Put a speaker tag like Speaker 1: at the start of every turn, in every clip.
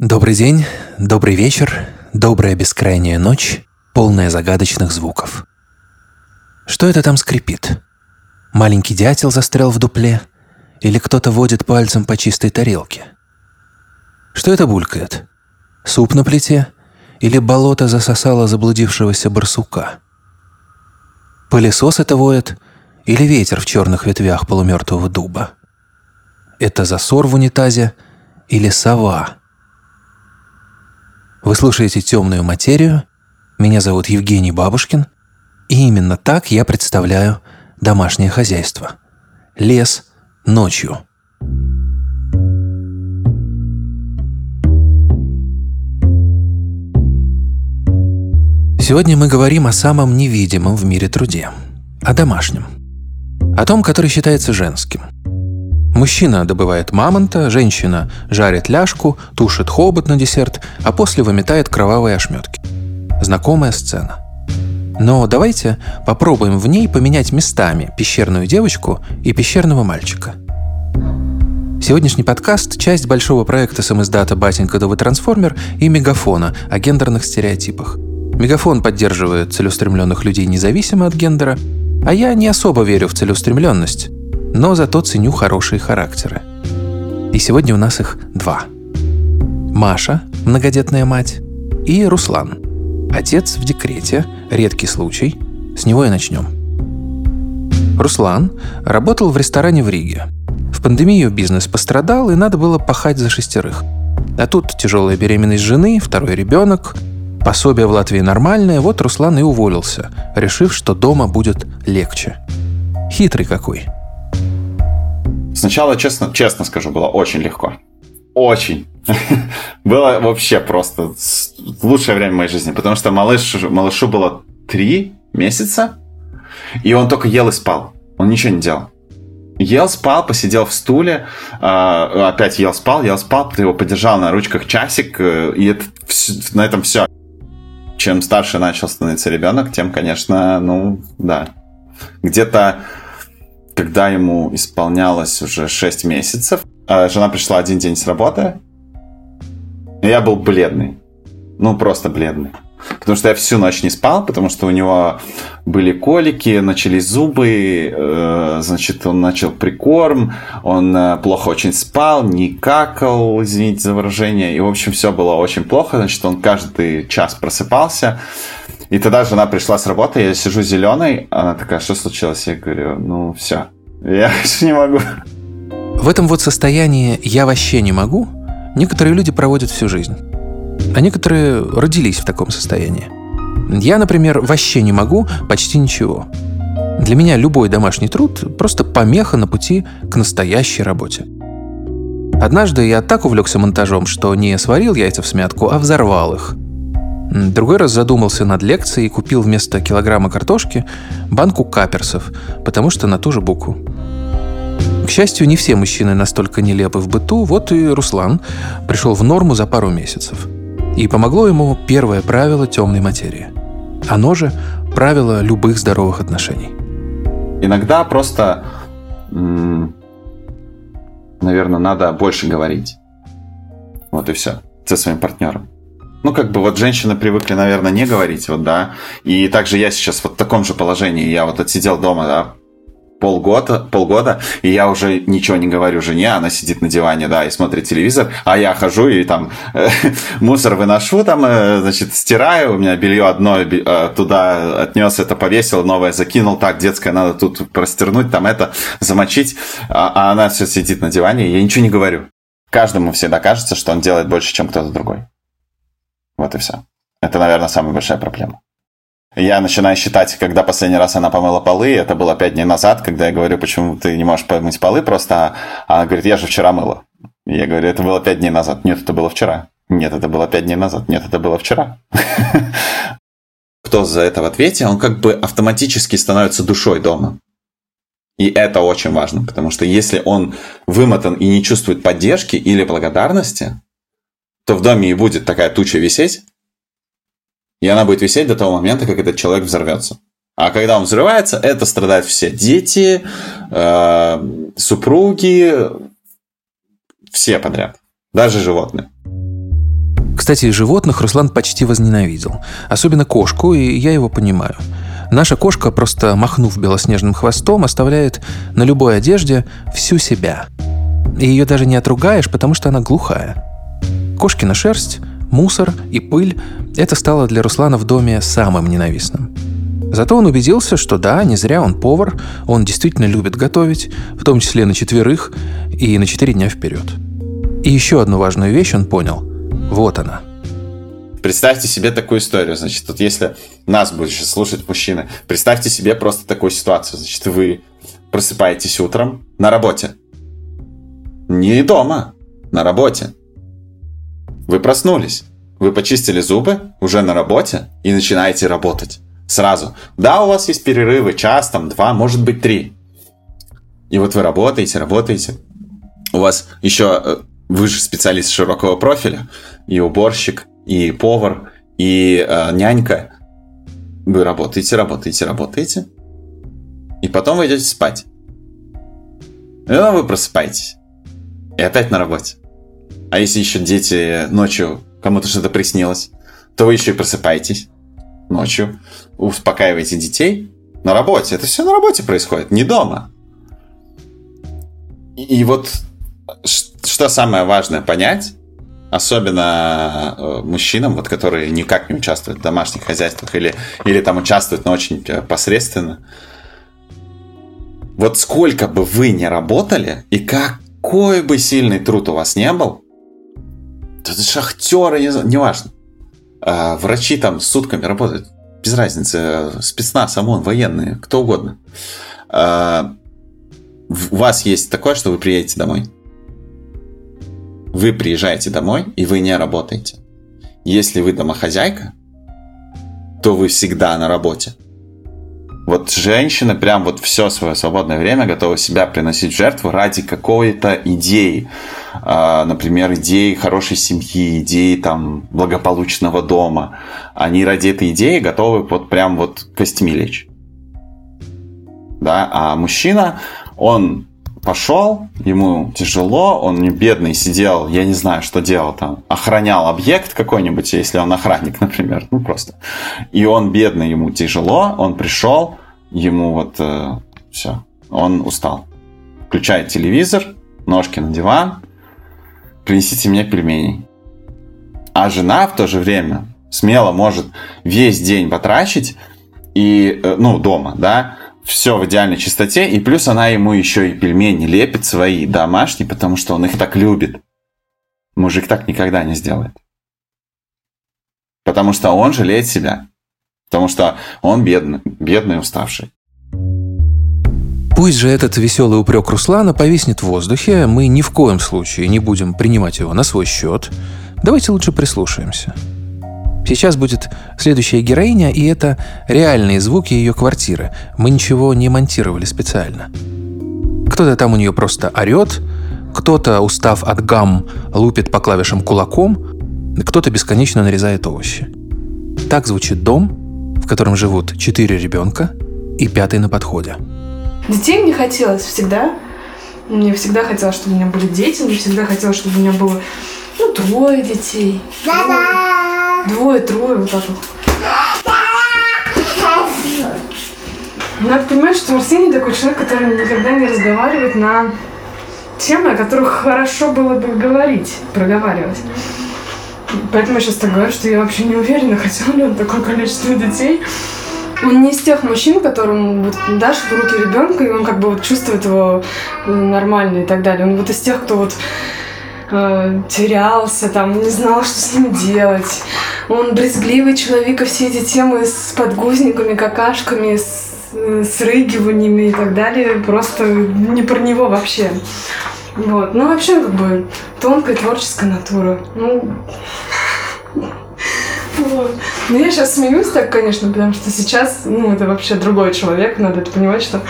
Speaker 1: Добрый день, добрый вечер, добрая бескрайняя ночь, полная загадочных звуков. Что это там скрипит? Маленький дятел застрял в дупле? Или кто-то водит пальцем по чистой тарелке? Что это булькает? Суп на плите? Или болото засосало заблудившегося барсука? Пылесос это воет? Или ветер в черных ветвях полумертвого дуба? Это засор в унитазе? Или сова? Вы слушаете «Темную материю». Меня зовут Евгений Бабушкин. И именно так я представляю домашнее хозяйство. Лес ночью. Сегодня мы говорим о самом невидимом в мире труде. О домашнем. О том, который считается женским – Мужчина добывает мамонта, женщина жарит ляжку, тушит хобот на десерт, а после выметает кровавые ошметки. Знакомая сцена. Но давайте попробуем в ней поменять местами пещерную девочку и пещерного мальчика. Сегодняшний подкаст – часть большого проекта самиздата «Батенька Довы Трансформер» и «Мегафона» о гендерных стереотипах. Мегафон поддерживает целеустремленных людей независимо от гендера, а я не особо верю в целеустремленность, но зато ценю хорошие характеры. И сегодня у нас их два. Маша, многодетная мать, и Руслан, отец в декрете, редкий случай, с него и начнем. Руслан работал в ресторане в Риге. В пандемию бизнес пострадал, и надо было пахать за шестерых. А тут тяжелая беременность жены, второй ребенок, пособие в Латвии нормальное, вот Руслан и уволился, решив, что дома будет легче. Хитрый какой –
Speaker 2: Сначала, честно, честно скажу, было очень легко. Очень. было вообще просто лучшее время моей жизни, потому что малыш, малышу было три месяца, и он только ел и спал. Он ничего не делал. Ел, спал, посидел в стуле, э, опять ел, спал, ел, спал, ты его подержал на ручках часик, э, и это, на этом все. Чем старше начал становиться ребенок, тем, конечно, ну, да. Где-то когда ему исполнялось уже 6 месяцев, а жена пришла один день с работы, и я был бледный. Ну, просто бледный. Потому что я всю ночь не спал, потому что у него были колики, начались зубы, э, значит, он начал прикорм, он э, плохо очень спал, не какал, извините за выражение, и, в общем, все было очень плохо, значит, он каждый час просыпался, и тогда жена пришла с работы, я сижу зеленой, она такая, что случилось? Я говорю, ну все, я не могу.
Speaker 1: В этом вот состоянии «я вообще не могу» некоторые люди проводят всю жизнь. А некоторые родились в таком состоянии. Я, например, вообще не могу почти ничего. Для меня любой домашний труд – просто помеха на пути к настоящей работе. Однажды я так увлекся монтажом, что не сварил яйца в смятку, а взорвал их – Другой раз задумался над лекцией и купил вместо килограмма картошки банку каперсов, потому что на ту же букву. К счастью, не все мужчины настолько нелепы в быту, вот и Руслан пришел в норму за пару месяцев. И помогло ему первое правило темной материи. Оно же правило любых здоровых отношений.
Speaker 2: Иногда просто, наверное, надо больше говорить. Вот и все. Со своим партнером. Ну, как бы вот женщины привыкли, наверное, не говорить, вот, да. И также я сейчас вот в таком же положении. Я вот отсидел дома, да, полгода, полгода, и я уже ничего не говорю жене, она сидит на диване, да, и смотрит телевизор, а я хожу и там э, мусор выношу, там, э, значит, стираю, у меня белье одно э, туда отнес, это повесил, новое закинул, так, детское надо тут простернуть, там это, замочить, а, а она все сидит на диване, и я ничего не говорю. Каждому всегда кажется, что он делает больше, чем кто-то другой. Вот и все. Это, наверное, самая большая проблема. Я начинаю считать, когда последний раз она помыла полы, это было пять дней назад, когда я говорю, почему ты не можешь помыть полы просто, а она говорит, я же вчера мыла. Я говорю, это было пять дней назад. Нет, это было вчера. Нет, это было пять дней назад. Нет, это было вчера. Кто за это в ответе, он как бы автоматически становится душой дома. И это очень важно, потому что если он вымотан и не чувствует поддержки или благодарности, то в доме и будет такая туча висеть, и она будет висеть до того момента, как этот человек взорвется. А когда он взрывается, это страдают все дети, э, супруги, все подряд, даже животные.
Speaker 1: Кстати, животных Руслан почти возненавидел. Особенно кошку, и я его понимаю. Наша кошка, просто махнув белоснежным хвостом, оставляет на любой одежде всю себя. И ее даже не отругаешь, потому что она глухая. Кошкина шерсть, мусор и пыль – это стало для Руслана в доме самым ненавистным. Зато он убедился, что да, не зря он повар, он действительно любит готовить, в том числе на четверых и на четыре дня вперед. И еще одну важную вещь он понял. Вот она.
Speaker 2: Представьте себе такую историю, значит, вот если нас будет сейчас слушать мужчины, представьте себе просто такую ситуацию, значит, вы просыпаетесь утром на работе. Не дома, на работе. Вы проснулись, вы почистили зубы, уже на работе и начинаете работать сразу. Да, у вас есть перерывы, час, там, два, может быть, три. И вот вы работаете, работаете. У вас еще, э, вы же специалист широкого профиля, и уборщик, и повар, и э, нянька. Вы работаете, работаете, работаете. И потом вы идете спать. И вы просыпаетесь. И опять на работе. А если еще дети ночью кому-то что-то приснилось, то вы еще и просыпаетесь ночью, успокаиваете детей на работе. Это все на работе происходит, не дома. И, вот что самое важное понять, особенно э, мужчинам, вот, которые никак не участвуют в домашних хозяйствах или, или там участвуют, но очень э, посредственно. Вот сколько бы вы ни работали, и какой бы сильный труд у вас не был, это шахтеры, не, неважно. А врачи там сутками работают, без разницы, спецназ, ОМОН, военные, кто угодно. А, у вас есть такое, что вы приедете домой. Вы приезжаете домой, и вы не работаете. Если вы домохозяйка, то вы всегда на работе. Вот женщина прям вот все свое свободное время готова себя приносить в жертву ради какой-то идеи. А, например, идеи хорошей семьи, идеи там благополучного дома. Они ради этой идеи готовы вот прям вот костьми лечь. Да, а мужчина, он пошел, ему тяжело, он не бедный сидел, я не знаю, что делал там, охранял объект какой-нибудь, если он охранник, например, ну просто. И он бедный, ему тяжело, он пришел, ему вот э, все, он устал. Включает телевизор, ножки на диван, принесите мне пельменей. А жена в то же время смело может весь день потрачить и, э, ну, дома, да, все в идеальной чистоте, и плюс она ему еще и пельмени лепит свои домашние, потому что он их так любит. Мужик так никогда не сделает. Потому что он жалеет себя. Потому что он бедный, бедный, уставший.
Speaker 1: Пусть же этот веселый упрек Руслана повиснет в воздухе, мы ни в коем случае не будем принимать его на свой счет. Давайте лучше прислушаемся. Сейчас будет следующая героиня, и это реальные звуки ее квартиры. Мы ничего не монтировали специально. Кто-то там у нее просто орет, кто-то, устав от гам, лупит по клавишам кулаком, кто-то бесконечно нарезает овощи. Так звучит дом, в котором живут четыре ребенка и пятый на подходе.
Speaker 3: Детей мне хотелось всегда. Мне всегда хотелось, чтобы у меня были дети. Мне всегда хотелось, чтобы у меня было ну, трое детей. Да-да! Двое, трое, вот так вот. Надо понимать, что Арсений такой человек, который никогда не разговаривает на темы, о которых хорошо было бы говорить, проговаривать. Поэтому я сейчас так говорю, что я вообще не уверена, хотел ли он такое количество детей. Он не из тех мужчин, которым вот дашь в руки ребенка, и он как бы вот чувствует его нормально и так далее. Он вот из тех, кто вот э, терялся, там, не знал, что с ним делать. Он брезгливый человек, и все эти темы с подгузниками, какашками, с, с рыгиваниями и так далее, просто не про него вообще. Вот. Ну, вообще, как бы, тонкая творческая натура. Ну, вот. Ну, я сейчас смеюсь так, конечно, потому что сейчас, ну, это вообще другой человек, надо это понимать, что,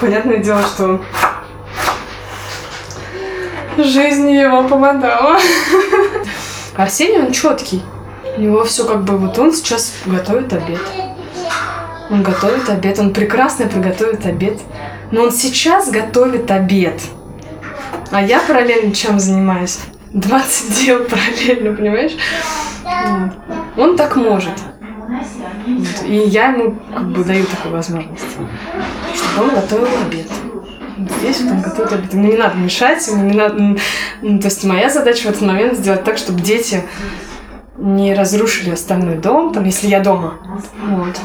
Speaker 3: понятное дело, что жизнь его помогала. Арсений, он четкий. У него все как бы вот он сейчас готовит обед. Он готовит обед, он прекрасно приготовит обед. Но он сейчас готовит обед. А я параллельно чем занимаюсь? 20 дел параллельно, понимаешь? Он так может. И я ему как бы даю такую возможность, чтобы он готовил обед. Здесь вот он готовит обед. Мне не надо мешать, не надо... Ну, то есть моя задача в этот момент сделать так, чтобы дети не разрушили остальной дом, там, если я дома. Вот.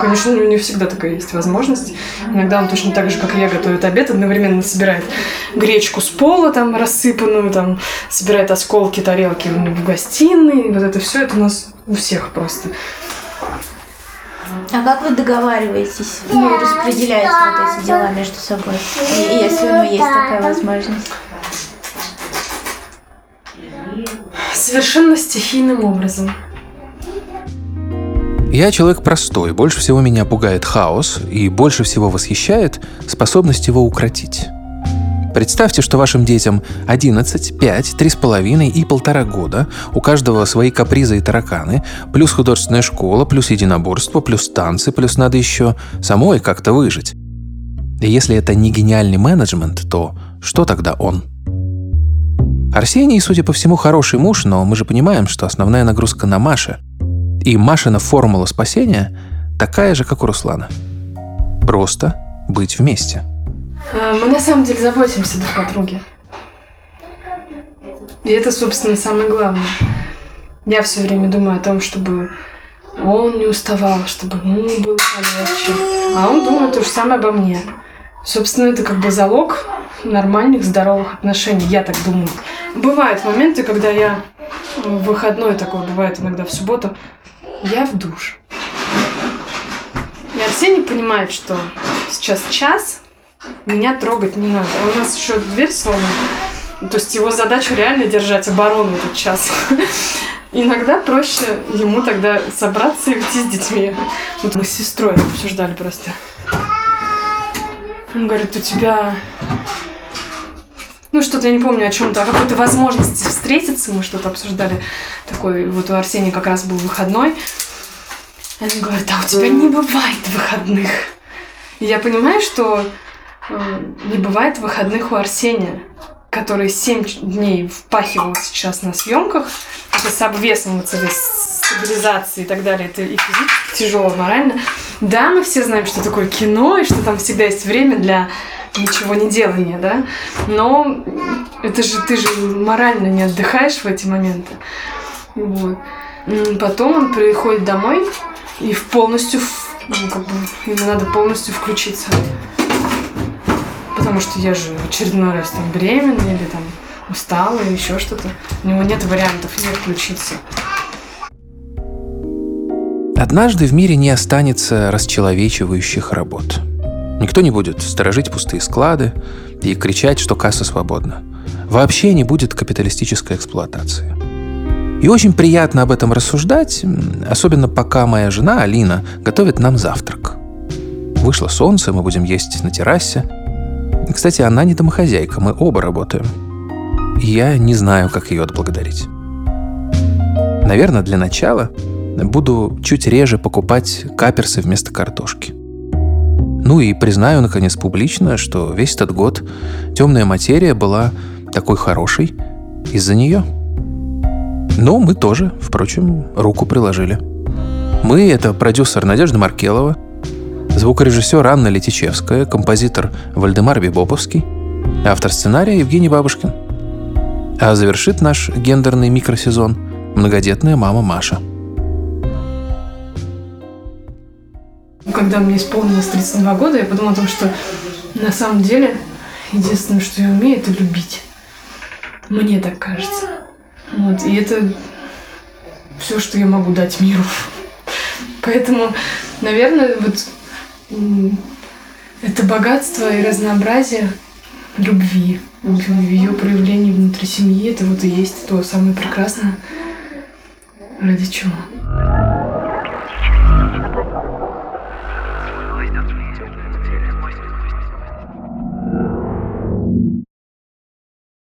Speaker 3: Конечно, у него не всегда такая есть возможность. Иногда он точно так же, как и я, готовит обед, одновременно собирает гречку с пола, там, рассыпанную, там, собирает осколки тарелки в гостиной. Вот это все, это у нас у всех просто.
Speaker 4: А как вы договариваетесь? Ну, распределяете вот эти дела между собой, если у него есть такая возможность?
Speaker 3: Совершенно стихийным образом.
Speaker 1: Я человек простой, больше всего меня пугает хаос и больше всего восхищает способность его укротить. Представьте, что вашим детям 11, 5, 3,5 и полтора года, у каждого свои капризы и тараканы, плюс художественная школа, плюс единоборство, плюс танцы, плюс надо еще самой как-то выжить. И если это не гениальный менеджмент, то что тогда он? Арсений, судя по всему, хороший муж, но мы же понимаем, что основная нагрузка на Маше. И Машина формула спасения такая же, как у Руслана. Просто быть вместе.
Speaker 3: А, мы на самом деле заботимся друг о друге. И это, собственно, самое главное. Я все время думаю о том, чтобы он не уставал, чтобы ему было полегче. А он думает то же самое обо мне. Собственно, это как бы залог нормальных, здоровых отношений, я так думаю. Бывают моменты, когда я в выходной такое бывает иногда в субботу, я в душ. И Арсений понимает, что сейчас час, меня трогать не надо. А у нас еще дверь сломана. То есть его задача реально держать оборону этот час. Иногда проще ему тогда собраться и уйти с детьми. Вот мы с сестрой обсуждали просто. Он говорит, у тебя... Ну, что-то я не помню о чем-то, о какой-то возможности встретиться. Мы что-то обсуждали. Такой, вот у Арсения как раз был выходной. Они говорят, а у тебя не бывает выходных. И я понимаю, что не бывает выходных у Арсения, который 7 дней впахивал сейчас на съемках. Это с обвесом, вот этой стабилизацией и так далее. Это и физически тяжело, морально. Да, мы все знаем, что такое кино, и что там всегда есть время для ничего не делания, да? Но это же ты же морально не отдыхаешь в эти моменты. Вот. Потом он приходит домой и полностью, ну, как бы, ему надо полностью включиться. Потому что я же в очередной раз там беременна или там устала или еще что-то. У него нет вариантов не включиться.
Speaker 1: Однажды в мире не останется расчеловечивающих работ. Никто не будет сторожить пустые склады и кричать, что касса свободна. Вообще не будет капиталистической эксплуатации. И очень приятно об этом рассуждать, особенно пока моя жена Алина готовит нам завтрак. Вышло солнце, мы будем есть на террасе. Кстати, она не домохозяйка, мы оба работаем. Я не знаю, как ее отблагодарить. Наверное, для начала буду чуть реже покупать каперсы вместо картошки. Ну и признаю, наконец, публично, что весь этот год темная материя была такой хорошей из-за нее. Но мы тоже, впрочем, руку приложили. Мы — это продюсер Надежда Маркелова, звукорежиссер Анна Летичевская, композитор Вальдемар Бибоповский, автор сценария Евгений Бабушкин. А завершит наш гендерный микросезон многодетная мама Маша.
Speaker 3: Когда мне исполнилось 32 года, я подумала о том, что на самом деле единственное, что я умею, это любить. Мне так кажется. Вот, и это все, что я могу дать миру. Поэтому, наверное, вот это богатство и разнообразие любви, ее проявлении внутри семьи, это вот и есть то самое прекрасное, ради чего.